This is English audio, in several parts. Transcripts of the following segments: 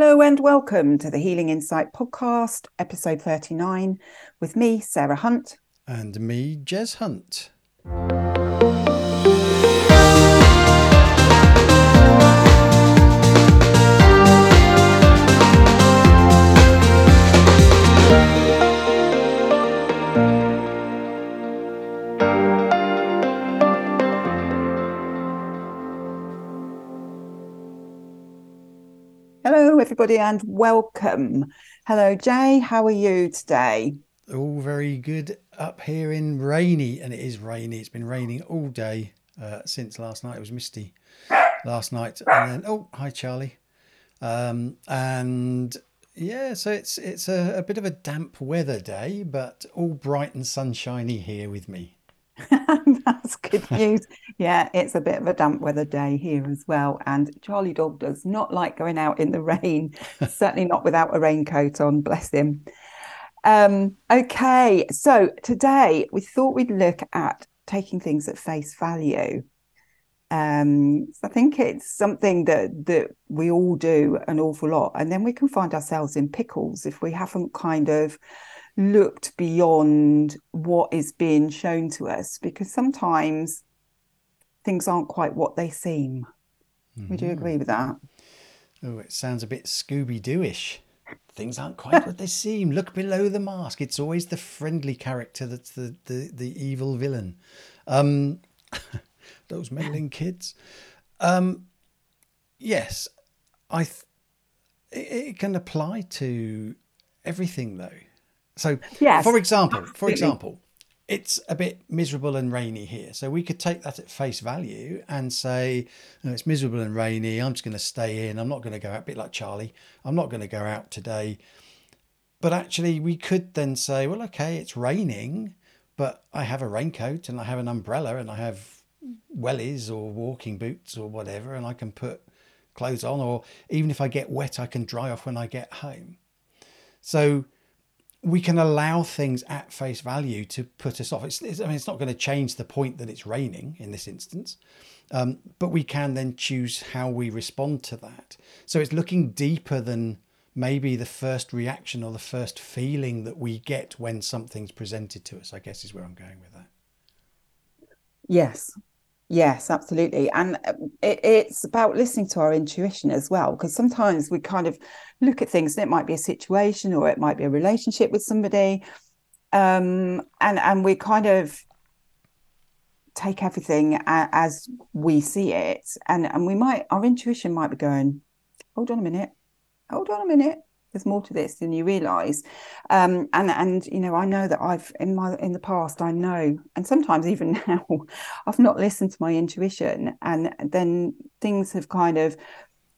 Hello and welcome to the Healing Insight Podcast, episode 39, with me, Sarah Hunt. And me, Jez Hunt. Everybody, and welcome. Hello, Jay. How are you today? All very good up here in rainy, and it is rainy. It's been raining all day uh, since last night. It was misty last night, and then oh, hi Charlie, um, and yeah, so it's it's a, a bit of a damp weather day, but all bright and sunshiny here with me. That's good news. yeah, it's a bit of a damp weather day here as well. And Charlie Dog does not like going out in the rain, certainly not without a raincoat on, bless him. Um, okay, so today we thought we'd look at taking things at face value. Um, I think it's something that that we all do an awful lot, and then we can find ourselves in pickles if we haven't kind of looked beyond what is being shown to us because sometimes things aren't quite what they seem. Mm-hmm. Would you agree with that? Oh, it sounds a bit Scooby Dooish. Things aren't quite what they seem. Look below the mask. It's always the friendly character that's the the, the evil villain. Um, those meddling kids. Um, yes, I. Th- it, it can apply to everything though. So, yes, for example, absolutely. for example, it's a bit miserable and rainy here. So we could take that at face value and say, oh, it's miserable and rainy. I'm just going to stay in. I'm not going to go out. A bit like Charlie. I'm not going to go out today. But actually, we could then say, well, okay, it's raining, but I have a raincoat and I have an umbrella and I have wellies or walking boots or whatever, and I can put clothes on. Or even if I get wet, I can dry off when I get home. So we can allow things at face value to put us off. It's, it's I mean, it's not going to change the point that it's raining in this instance, um, but we can then choose how we respond to that. So it's looking deeper than maybe the first reaction or the first feeling that we get when something's presented to us. I guess is where I'm going with that. Yes, Yes, absolutely. And uh, it, it's about listening to our intuition as well, because sometimes we kind of look at things and it might be a situation or it might be a relationship with somebody. Um, and, and we kind of take everything as we see it. And, and we might, our intuition might be going, hold on a minute, hold on a minute there's more to this than you realize. Um, and and you know i know that i've in my in the past i know and sometimes even now i've not listened to my intuition. And then things have kind of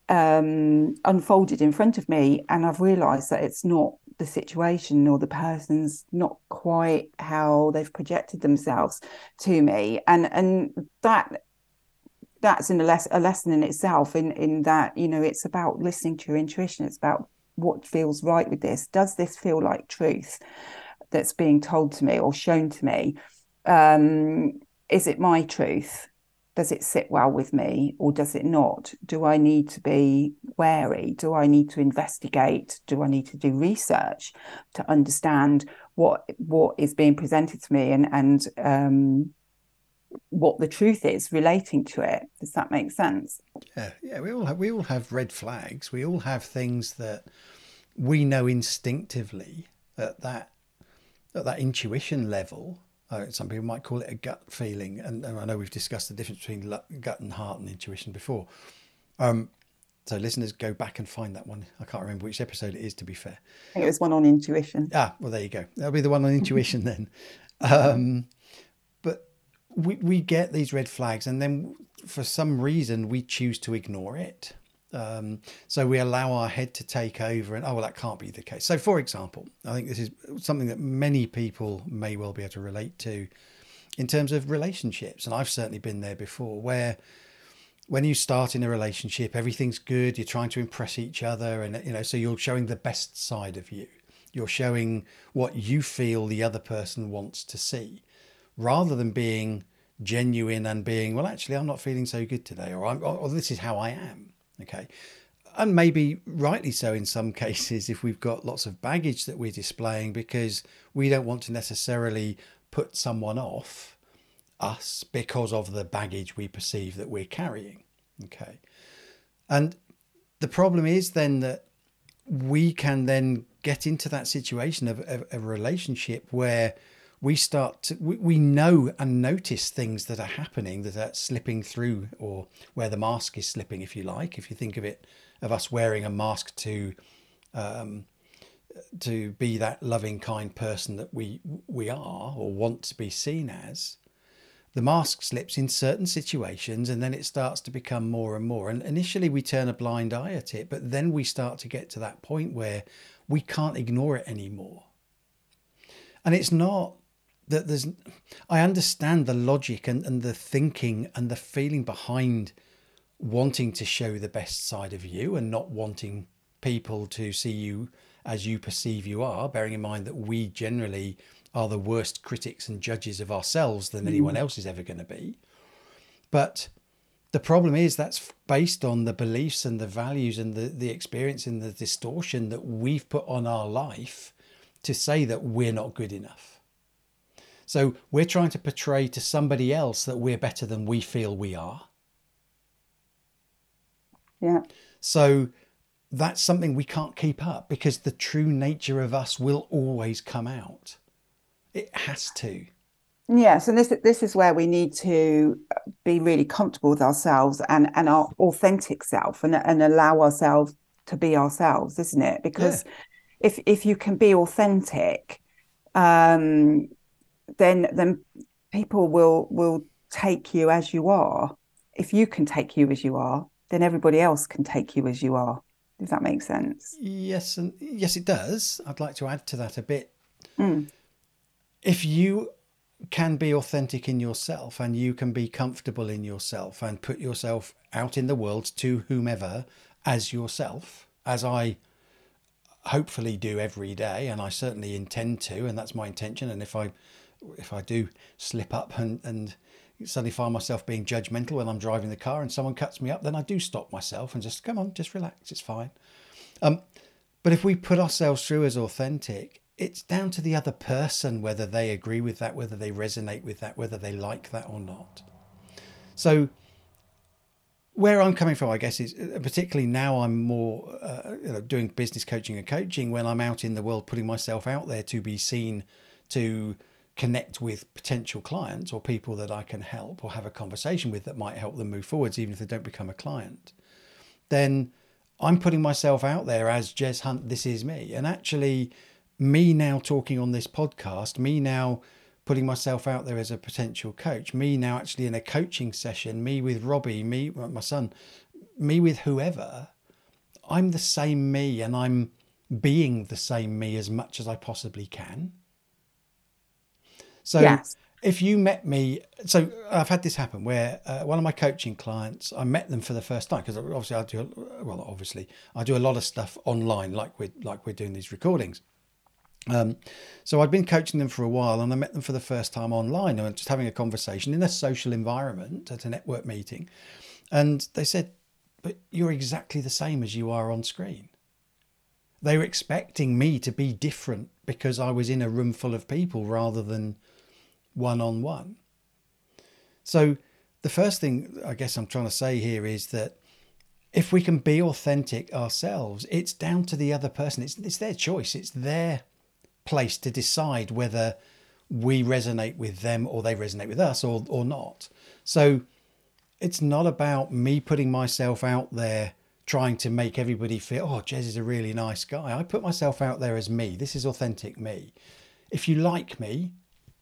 um, unfolded in front of me and i've realized that it's not the situation or the person's not quite how they've projected themselves to me. And and that that's in a, less, a lesson in itself in in that you know it's about listening to your intuition. It's about what feels right with this? Does this feel like truth that's being told to me or shown to me? Um, is it my truth? Does it sit well with me or does it not? Do i need to be wary? Do i need to investigate? Do i need to do research to understand what what is being presented to me and and um, what the truth is relating to it. Does that make sense? Yeah, yeah. We all have we all have red flags. We all have things that we know instinctively at that at that intuition level. Uh, some people might call it a gut feeling, and, and, I know we've discussed the difference between gut and heart and intuition before. Um, so listeners, go back and find that one. I can't remember which episode it is. To be fair, I think it was one on intuition. Ah, well, there you go. That'll be the one on intuition then. Um, we, we get these red flags and then for some reason we choose to ignore it. Um, so we allow our head to take over and, oh, well, that can't be the case. So, for example, I think this is something that many people may well be able to relate to in terms of relationships. And I've certainly been there before where when you start in a relationship, everything's good, you're trying to impress each other. And, you know, so you're showing the best side of you. You're showing what you feel the other person wants to see rather than being genuine and being well actually i'm not feeling so good today or i'm or, this is how i am okay and maybe rightly so in some cases if we've got lots of baggage that we're displaying because we don't want to necessarily put someone off us because of the baggage we perceive that we're carrying. Okay. And the problem is then that we can then get into that situation of, of, a relationship where we start to we, we know and notice things that are happening that are slipping through or where the mask is slipping if you like if you think of it of us wearing a mask to um, to be that loving kind person that we we are or want to be seen as the mask slips in certain situations and then it starts to become more and more. And initially we turn a blind eye at it, but then we start to get to that point where we can't ignore it anymore. And it's not that there's, I understand the logic and, and the thinking and the feeling behind wanting to show the best side of you and not wanting people to see you as you perceive you are, bearing in mind that we generally are the worst critics and judges of ourselves than anyone mm. else is ever going to be. But the problem is that's based on the beliefs and the values and the, the experience and the distortion that we've put on our life to say that we're not good enough. So we're trying to portray to somebody else that we're better than we feel we are. Yeah. So that's something we can't keep up because the true nature of us will always come out. It has to. Yes, and this this is where we need to be really comfortable with ourselves and and our authentic self, and and allow ourselves to be ourselves, isn't it? Because yeah. if if you can be authentic, um, then then people will will take you as you are. If you can take you as you are, then everybody else can take you as you are. Does that make sense? Yes, and yes, it does. I'd like to add to that a bit. Mm if you can be authentic in yourself and you can be comfortable in yourself and put yourself out in the world to whomever as yourself, as I hopefully do every day, and I certainly intend to, and that's my intention. And if I if I do slip up and, and suddenly find myself being judgmental when I'm driving the car and someone cuts me up, then I do stop myself and just come on, just relax, it's fine. Um, but if we put ourselves through as authentic, it's down to the other person whether they agree with that, whether they resonate with that, whether they like that or not. So, where I'm coming from, I guess, is uh, particularly now I'm more uh, doing business coaching and coaching when I'm out in the world putting myself out there to be seen, to connect with potential clients or people that I can help or have a conversation with that might help them move forwards, even if they don't become a client. Then I'm putting myself out there as Jez Hunt, this is me. And actually, me now talking on this podcast, me now putting myself out there as a potential coach, me now actually in a coaching session, me with Robbie, me, my son, me with whoever, I'm the same me and I'm being the same me as much as I possibly can. So yes. if you met me, so I've had this happen where uh, one of my coaching clients, I met them for the first time because obviously I do, well, obviously I do a lot of stuff online, like we're like we're doing these recordings. Um, so I'd been coaching them for a while and I met them for the first time online and just having a conversation in a social environment at a network meeting. And they said, But you're exactly the same as you are on screen. They were expecting me to be different because I was in a room full of people rather than one on one. So, the first thing I guess I'm trying to say here is that if we can be authentic ourselves, it's down to the other person. It's, it's their choice, it's their place to decide whether we resonate with them or they resonate with us or, or not. So it's not about me putting myself out there trying to make everybody feel, oh, Jez is a really nice guy. I put myself out there as me. This is authentic me. If you like me,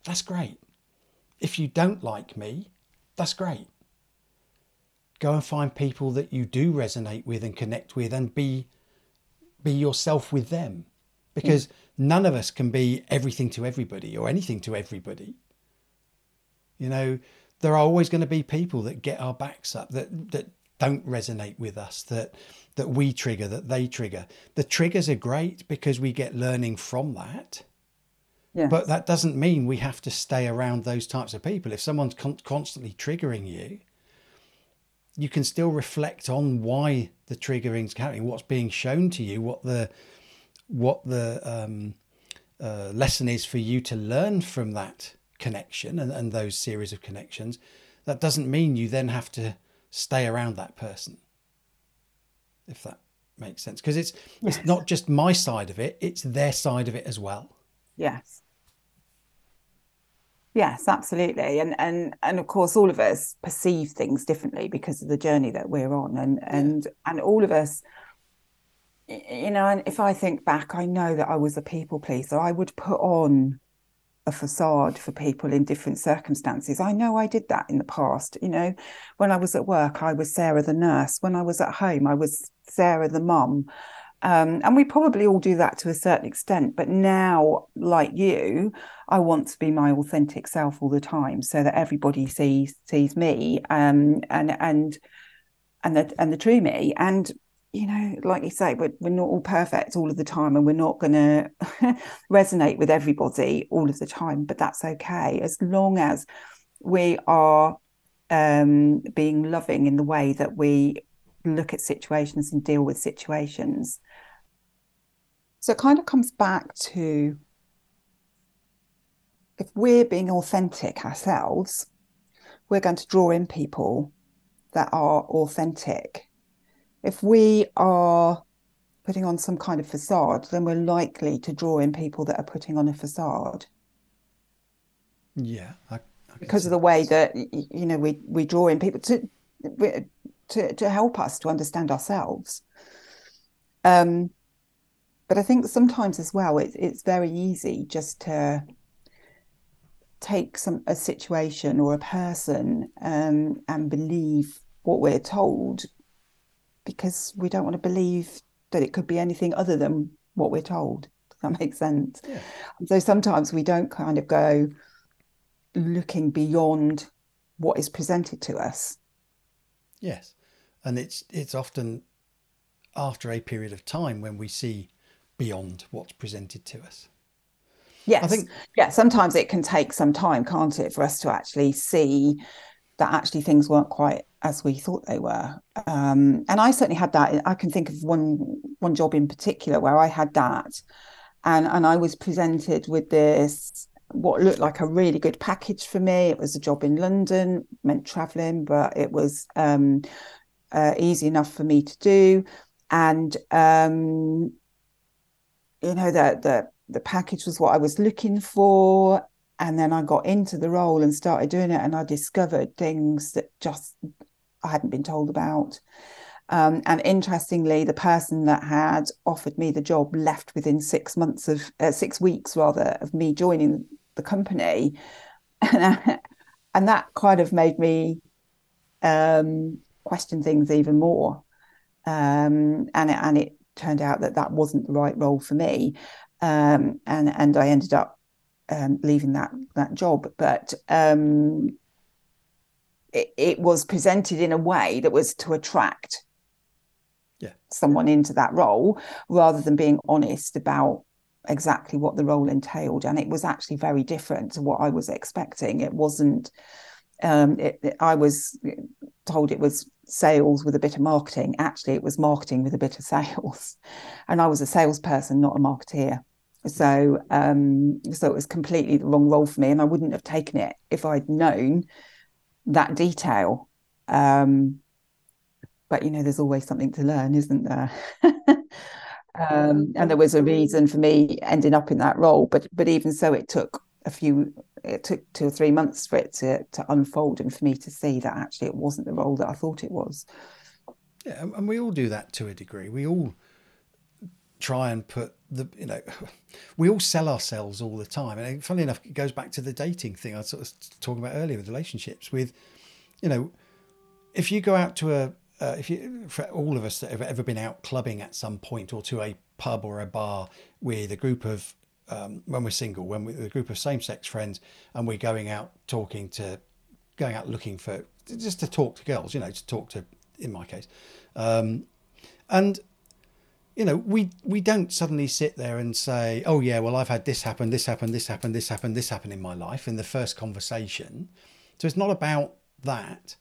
that's great. If you don't like me, that's great. Go and find people that you do resonate with and connect with and be be yourself with them. Because mm none of us can be everything to everybody or anything to everybody. You know, there are always going to be people that get our backs up that that don't resonate with us that that we trigger that they trigger. The triggers are great because we get learning from that. Yes. But that doesn't mean we have to stay around those types of people. If someone's con- constantly triggering you, you can still reflect on why the triggering's happening, what's being shown to you, what the what the um, uh, lesson is for you to learn from that connection and, and those series of connections. That doesn't mean you then have to stay around that person. If that makes sense, because it's yes. it's not just my side of it; it's their side of it as well. Yes. Yes, absolutely. And and and of course all of us perceive things differently because of the journey that we're on and and and all of us you know, and if I think back, I know that I was a people pleaser. I would put on a facade for people in different circumstances. I know I did that in the past. You know, when I was at work, I was Sarah the nurse. When I was at home, I was Sarah the mum. Um, and we probably all do that to a certain extent. But now, like you, I want to be my authentic self all the time, so that everybody sees sees me um, and and and the and the true me. And you know, like you say, we're, we're not all perfect all of the time, and we're not going to resonate with everybody all of the time. But that's okay as long as we are um, being loving in the way that we look at situations and deal with situations so it kind of comes back to if we're being authentic ourselves, we're going to draw in people that are authentic. If we are putting on some kind of facade, then we're likely to draw in people that are putting on a facade. Yeah, I, I because of the way that you know we we draw in people to to to help us to understand ourselves. Um, but I think sometimes as well, it's it's very easy just to take some a situation or a person um, and believe what we're told because we don't want to believe that it could be anything other than what we're told. Does that make sense? Yeah. So sometimes we don't kind of go looking beyond what is presented to us. Yes. And it's it's often after a period of time when we see beyond what's presented to us. Yes. I think yeah, sometimes it can take some time, can't it, for us to actually see that actually things weren't quite as we thought they were. Um, and I certainly had that. I can think of one one job in particular where I had that, and and I was presented with this what looked like a really good package for me. It was a job in London, meant traveling, but it was um, uh, easy enough for me to do. And um, you know the the the package was what I was looking for. And then I got into the role and started doing it and I discovered things that just I hadn't been told about. Um, and interestingly the person that had offered me the job left within six months of uh, six weeks rather of me joining the company. And, and that kind of made me um, question things even more. Um, and it, and it turned out that that wasn't the right role for me, um, and and I ended up um, leaving that that job. But um, it, it, was presented in a way that was to attract yeah. someone into that role, rather than being honest about exactly what the role entailed. And it was actually very different to what I was expecting. It wasn't. Um, it, it, I was told it was sales with a bit of marketing. Actually, it was marketing with a bit of sales, and I was a salesperson, not a marketeer. So, um, so it was completely the wrong role for me, and I wouldn't have taken it if I'd known that detail. Um, but you know, there's always something to learn, isn't there? um, and there was a reason for me ending up in that role, but but even so, it took a few it took two or three months for it to to unfold and for me to see that actually it wasn't the role that I thought it was. Yeah, and we all do that to a degree. We all try and put the you know we all sell ourselves all the time and funny enough it goes back to the dating thing i was sort of talking about earlier with relationships with you know if you go out to a uh, if you for all of us that have ever been out clubbing at some point or to a pub or a bar with a group of um, when we're single, when we're a group of same sex friends and we're going out talking to, going out looking for, just to talk to girls, you know, to talk to, in my case. Um, and, you know, we, we don't suddenly sit there and say, oh, yeah, well, I've had this happen, this happened, this happened, this happened, this happened in my life in the first conversation. So it's not about that.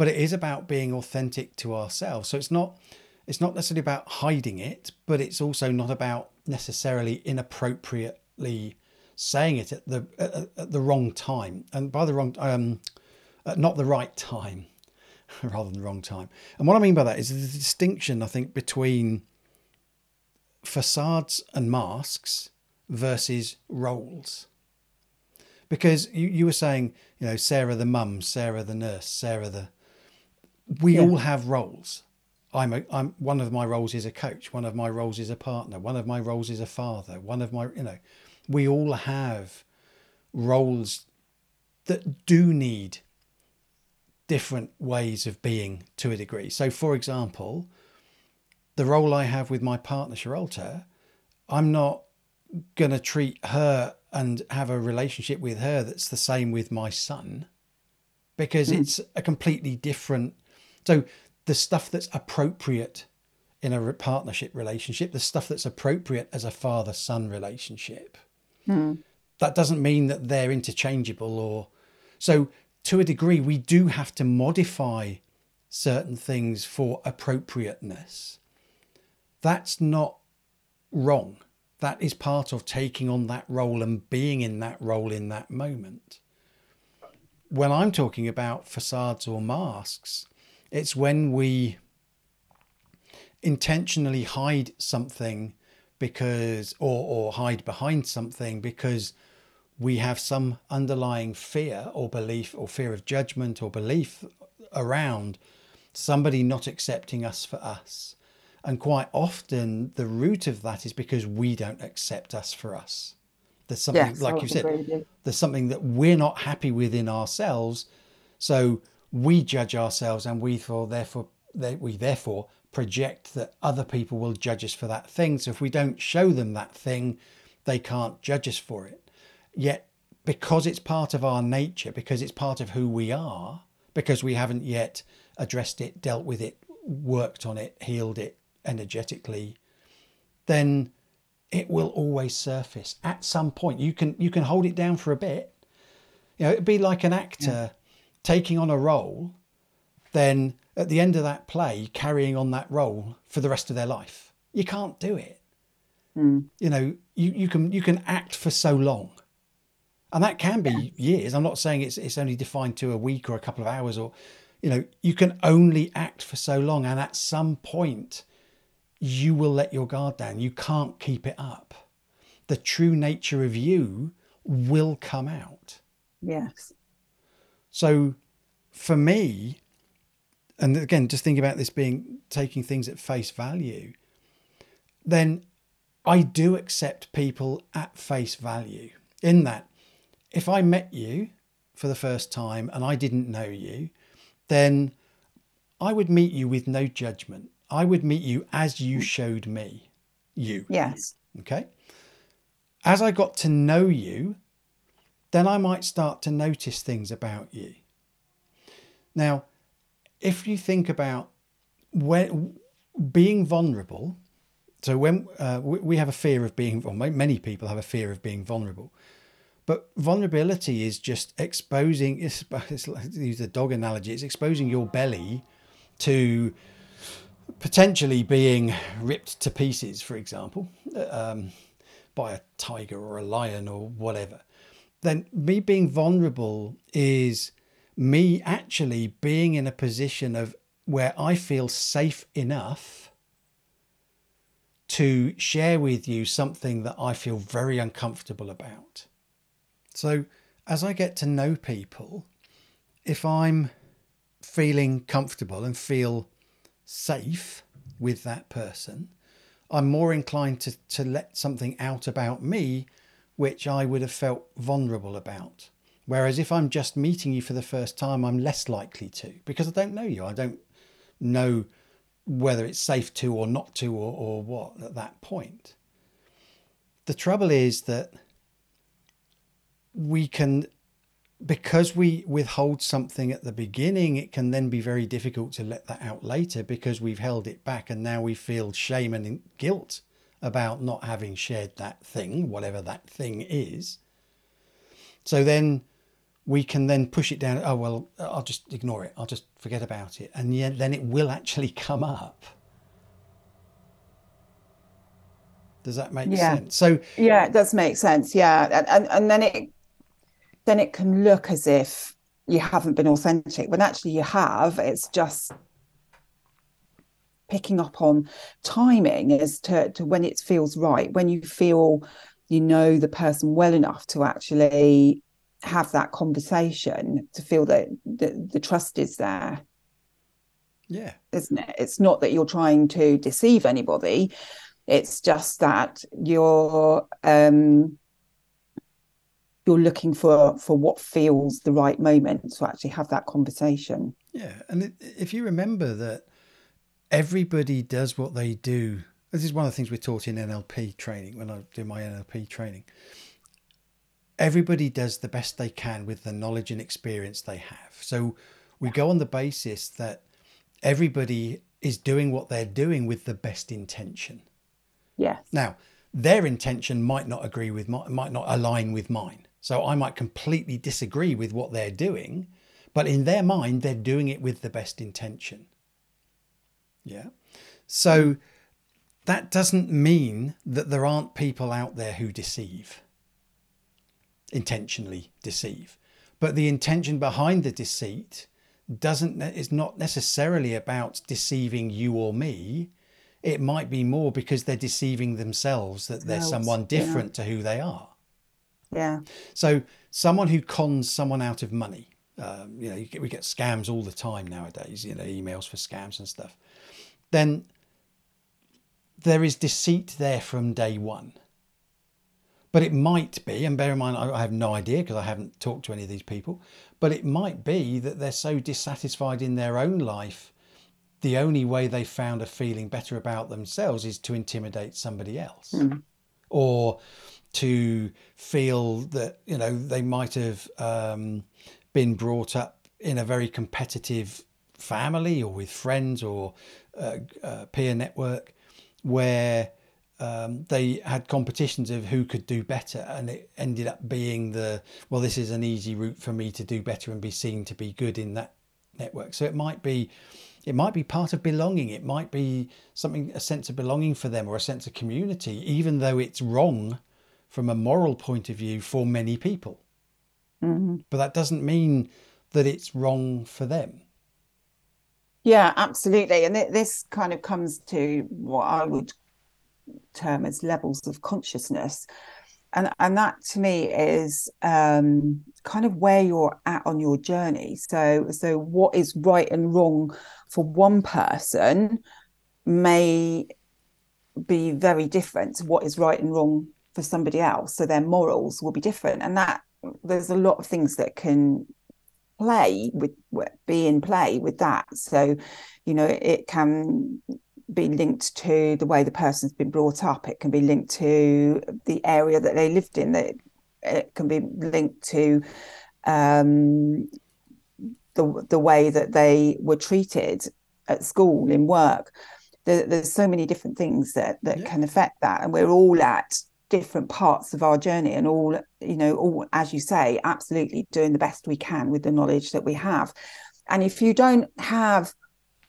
but it is about being authentic to ourselves. So it's not it's not necessarily about hiding it, but it's also not about necessarily inappropriately saying it at the at, at the wrong time and by the wrong um not the right time rather than the wrong time. And what I mean by that is the distinction I think between facades and masks versus roles. Because you, you were saying, you know, Sarah the mum, Sarah the nurse, Sarah the we yeah. all have roles. I'm a I'm one of my roles is a coach, one of my roles is a partner, one of my roles is a father, one of my you know, we all have roles that do need different ways of being to a degree. So for example, the role I have with my partner Sheralta, I'm not going to treat her and have a relationship with her that's the same with my son because mm. it's a completely different so the stuff that's appropriate in a partnership relationship the stuff that's appropriate as a father son relationship mm. that doesn't mean that they're interchangeable or so to a degree we do have to modify certain things for appropriateness that's not wrong. That is part of taking on that role and being in that role in that moment. When I'm talking about facades or masks, it's when we intentionally hide something because or or hide behind something because we have some underlying fear or belief or fear of judgment or belief around somebody not accepting us for us and quite often, the root of that is because we don't accept us for us. There's something, yes, like you said, there's something that we're not happy with in ourselves. So we judge ourselves and we for, therefore, we therefore project that other people will judge us for that thing. So if we don't show them that thing, they can't judge us for it. Yet, because it's part of our nature, because it's part of who we are, because we haven't yet addressed it, dealt with it, worked on it, healed it, energetically, then it will always surface at some point. You can you can hold it down for a bit. You know, it'd be like an actor. Taking on a role, then at the end of that play, carrying on that role for the rest of their life. You can't do it. Mm. You know, you, you can you can act for so long. And that can be years. I'm not saying it's it's only defined to a week or a couple of hours or you know, you can only act for so long and at some point you will let your guard down. You can't keep it up. The true nature of you will come out. Yes. So for me, and again, just think about this being taking things at face value, then I do accept people at face value. In that, if I met you for the first time and I didn't know you, then I would meet you with no judgment. I would meet you as you mm. showed me you. Yes. Okay. As I got to know you, then I might start to notice things about you. Now, if you think about being vulnerable, so when uh, we have a fear of being, or many people have a fear of being vulnerable, but vulnerability is just exposing. It's, it's use the dog analogy. It's exposing your belly to potentially being ripped to pieces, for example, um, by a tiger or a lion or whatever, then me being vulnerable is me actually being in a position of where I feel safe enough to share with you something that I feel very uncomfortable about. So, as I get to know people, if I'm feeling comfortable and feel safe with that person, I'm more inclined to, to let something out about me which I would have felt vulnerable about. Whereas if I'm just meeting you for the first time, I'm less likely to because I don't know you. I don't know whether it's safe to or not to or, or what at that point. The trouble is that we can because we withhold something at the beginning, it can then be very difficult to let that out later because we've held it back and now we feel shame and guilt about not having shared that thing, whatever that thing is. So then we can then push it down. Oh, well, I'll just ignore it. I'll just forget about it. And yet then it will actually come up. Does that make Yeah. sense? So, Yeah, it does make sense. Yeah. And, and and then it then it can look as if you haven't been authentic when actually you have. It's just picking up on timing as to, to when it feels right, when you feel you know the person well enough to actually have that conversation, to feel that the, the trust is there, yeah. isn't it? It's not that you're trying to deceive anybody. It's just that you're um you're looking for for what feels the right moment to actually have that conversation. Yeah, and it, if you remember that everybody does what they do. This is one of the things we're taught in NLP training when I do my NLP training. Everybody does the best they can with the knowledge and experience they have. So we go on the basis that everybody is doing what they're doing with the best intention. Yes. Now, their intention might not agree with my, might not align with mine. So I might completely disagree with what they're doing, but in their mind, they're doing it with the best intention. Yeah. So that doesn't mean that there aren't people out there who deceive, intentionally deceive. But the intention behind the deceit doesn't is not necessarily about deceiving you or me. It might be more because they're deceiving themselves that they're Themselves, someone yeah. different to who they are. Yeah. So someone who cons someone out of money, um, you know, you get, we get scams all the time nowadays. You know, emails for scams and stuff. Then there is deceit there from day one. But it might be, and bear in mind, I have no idea because I haven't talked to any of these people, but it might be that they're so dissatisfied in their own life, the only way they found of feeling better about themselves is to intimidate somebody else. Or to feel that, you know, they might have um, been brought up in a very competitive family or with friends or peer network where um, they had competitions of who could do better, and it ended up being the well, this is an easy route for me to do better and be seen to be good in that network. So it might be, it might be part of belonging. It might be something a sense of belonging for them or a sense of community, even though it's wrong from a moral point of view for many people. Mhm. But that doesn't mean that it's wrong for them. Yeah, absolutely. And th- this kind of comes to what I would term as levels of consciousness. And and that to me is um, kind of where you're at on your journey. So so what is right and wrong for one person may be very different to what is right and wrong for somebody else. So their morals will be different. And that there's a lot of things that can play with be in play with that. So you know it can be linked to the way the person's been brought up. It can be linked to the area that they lived in. That it can be linked to um the the way that they were treated at school in work. There, there's so many different things that that Yeah. can affect that and we're all at different parts of our journey and all you know all as you say absolutely doing the best we can with the knowledge that we have. And if you don't have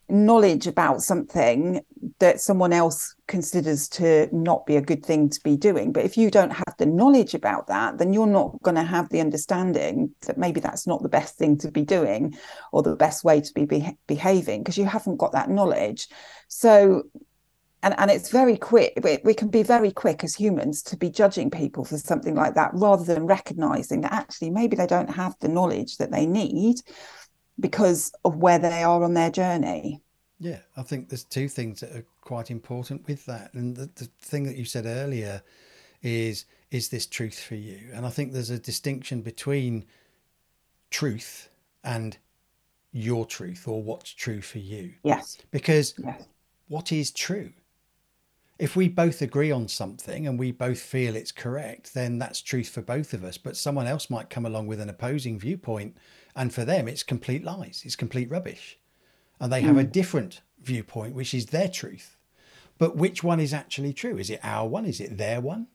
knowledge about something that someone else considers to not be a good thing to be doing but if you don't have the knowledge about that then you're not going to have the understanding that maybe that's not the best thing to be doing or the best way to be, be behaving because you haven't got that knowledge. So and and it's very quick we, we can be very quick as humans to be judging people for something like that rather than recognizing that actually maybe they don't have the knowledge that they need because of where they are on their journey Yeah, I think there's two things that are quite important with that. And the, the thing that you said earlier is, is this truth for you? And I think there's a distinction between truth and your truth or what's true for you. yes Because yes what is true? If we both agree on something and we both feel it's correct, then that's truth for both of us. But someone else might come along with an opposing viewpoint, and for them, it's complete lies, it's complete rubbish. And they have a hmm. different viewpoint, which is their truth. But which one is actually true? Is it our one? Is it their one?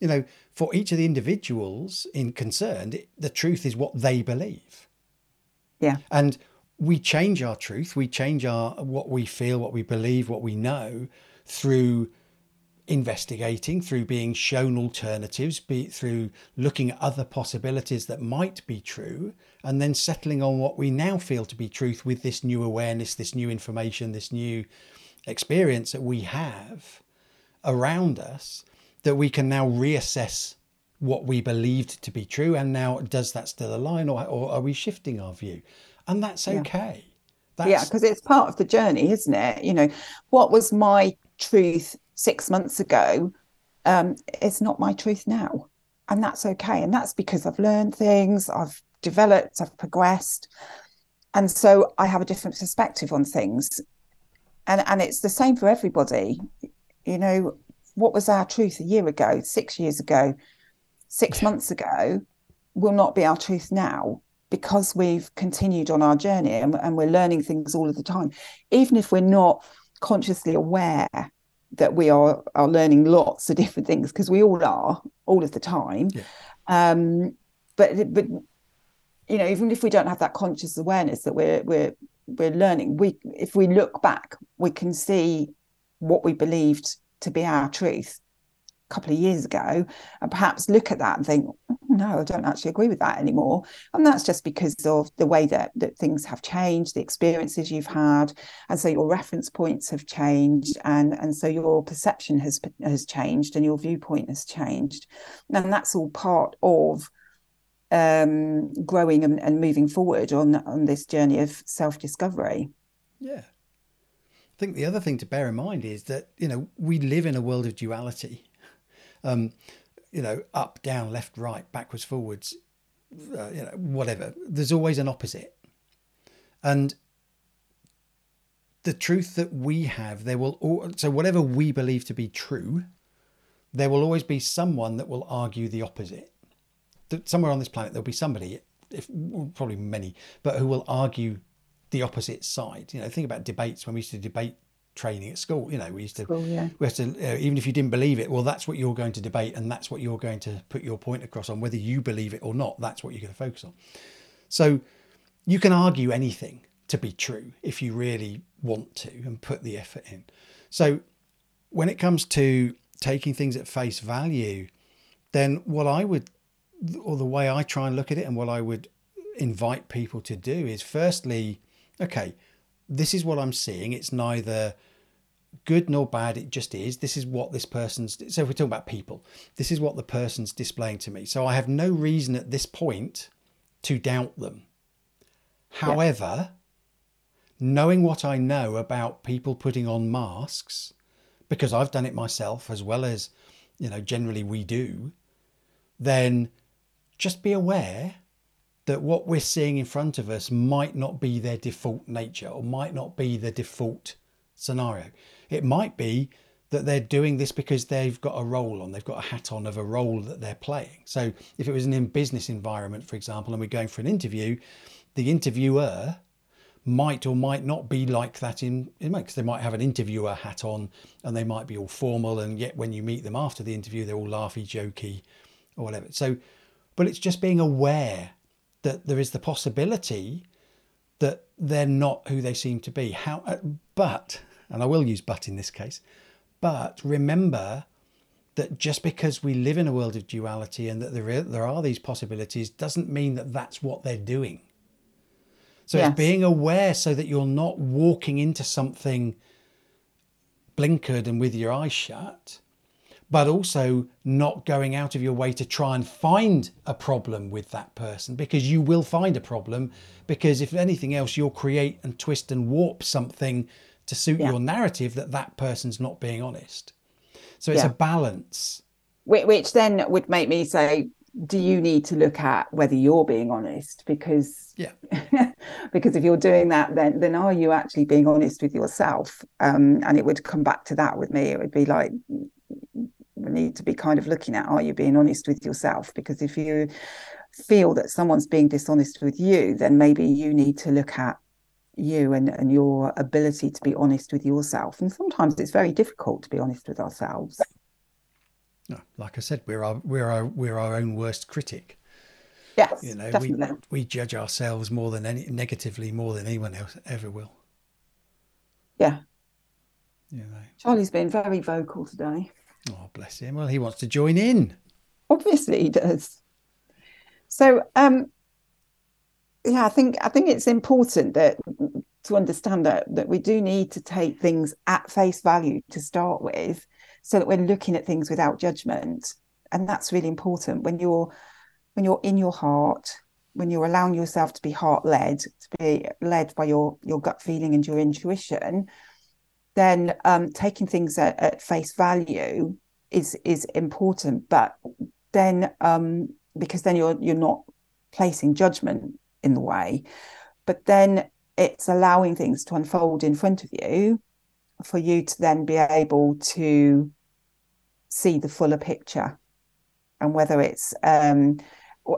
you know, for each of the individuals in concerned, the truth is what they believe. Yeah. And we change our truth, we change our what we feel, what we believe, what we know through investigating, through being shown alternatives, be through looking at other possibilities that might be true, and then settling on what we now feel to be truth with this new awareness, this new information, this new experience that we have around us, that we can now reassess what we believed to be true. And now, does that still align, or, or are we shifting our view? And that's okay. Yeah. That's... Yeah, because it's part of the journey, isn't it? You know, what was my truth six months ago um, it's not my truth now. And that's okay. And that's because I've learned things, I've developed, I've progressed. And so I have a different perspective on things. And, and it's the same for everybody. You know, what was our truth a year ago, six years ago, six months ago will not be our truth now because we've continued on our journey and, and we're learning things all of the time. Even if we're not consciously aware that we are are learning lots of different things because we all are all of the time yeah. um but but you know even if we don't have that conscious awareness that we're we're we're learning we if we look back we can see what we believed to be our truth a couple of years ago and perhaps look at that and think no i don't actually agree with that anymore. And that's just because of the way that, that things have changed the experiences you've had. And so your reference points have changed and and so your perception has has changed and your viewpoint has changed. And that's all part of um, growing and, and moving forward on on this journey of self-discovery. Yeah. I think the other thing to bear in mind is that you know we live in a world of duality. Um, you know, up, down, left, right, backwards, forwards, uh, you know, whatever. There's always an opposite. And the truth that we have, there will, all, so whatever we believe to be true, there will always be someone that will argue the opposite. Somewhere on this planet, there'll be somebody, if probably many, but who will argue the opposite side. You know, think about debates when we used to debate training at school. You know, we used to, cool, yeah. we have to, uh, even if you didn't believe it, well, that's what you're going to debate, and that's what you're going to put your point across on, whether you believe it or not. That's what you're going to focus on. So, you can argue anything to be true if you really want to and put the effort in. So, when it comes to taking things at face value, then what I would, or the way I try and look at it, and what I would invite people to do is firstly, okay, this is what I'm seeing. It's neither good nor bad, it just is. This is what this person's. So, if we're talking about people, this is what the person's displaying to me. So, I have no reason at this point to doubt them. However, yeah. knowing what I know about people putting on masks, because I've done it myself as well as, you know, generally we do, then just be aware that what we're seeing in front of us might not be their default nature or might not be the default scenario. It might be that they're doing this because they've got a role on, they've got a hat on of a role that they're playing. So if it was an in business environment, for example, and we're going for an interview, the interviewer might or might not be like that in because they might have an interviewer hat on and they might be all formal and yet when you meet them after the interview they're all laughy jokey or whatever so but it's just being aware that there is the possibility that they're not who they seem to be. How, uh, but, and I will use but in this case, but remember that just because we live in a world of duality and that there, there are these possibilities doesn't mean that that's what they're doing. So yes. it's being aware so that you're not walking into something blinkered and with your eyes shut, but also not going out of your way to try and find a problem with that person because you will find a problem because if anything else you'll create and twist and warp something to suit yeah. your narrative that that person's not being honest so it's yeah. a balance which then would make me say do you need to look at whether you're being honest because yeah because if you're doing that then then are you actually being honest with yourself um, and it would come back to that with me it would be like we need to be kind of looking at are you being honest with yourself? Because if you feel that someone's being dishonest with you, then maybe you need to look at you and, and your ability to be honest with yourself. And sometimes it's very difficult to be honest with ourselves. No, like I said, we're our we're our we're our own worst critic. Yes, You know, definitely. we we judge ourselves more than any negatively more than anyone else ever will. Yeah. You know. Charlie's been very vocal today. Oh, bless him. Well, he wants to join in. Obviously, he does. So, um, yeah, I think I think it's important that to understand that that we do need to take things at face value to start with, so that we're looking at things without judgment, and that's really important when you're when you're in your heart, when you're allowing yourself to be heart led, to be led by your your gut feeling and your intuition. Then um, taking things at, at face value is is important, but then um, because then you're you're not placing judgment in the way, but then it's allowing things to unfold in front of you for you to then be able to see the fuller picture. And whether it's um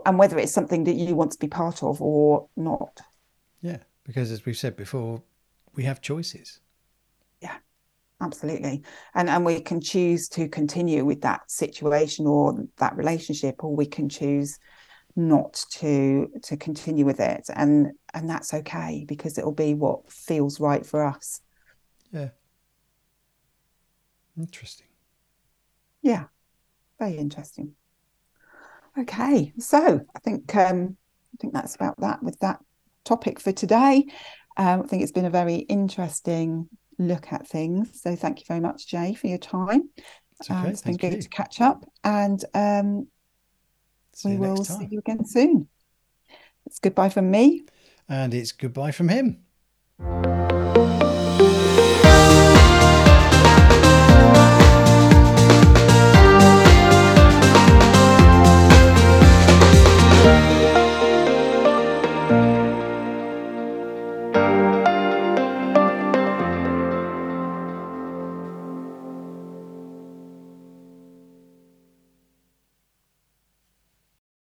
and whether it's something that you want to be part of or not. Yeah, because as we've said before, we have choices. Yeah absolutely. And and we can choose to continue with that situation or that relationship or we can choose not to to continue with it and and that's okay because it'll be what feels right for us Yeah. Interesting. yeah very interesting okay so i think um i think that's about that with that topic for today um, i think it's been a very interesting look at things so thank you very much jay for your time It's Um, okay. it's been Thank good you. to catch up and um, See we will see you again soon. It's goodbye from me. And it's goodbye from him.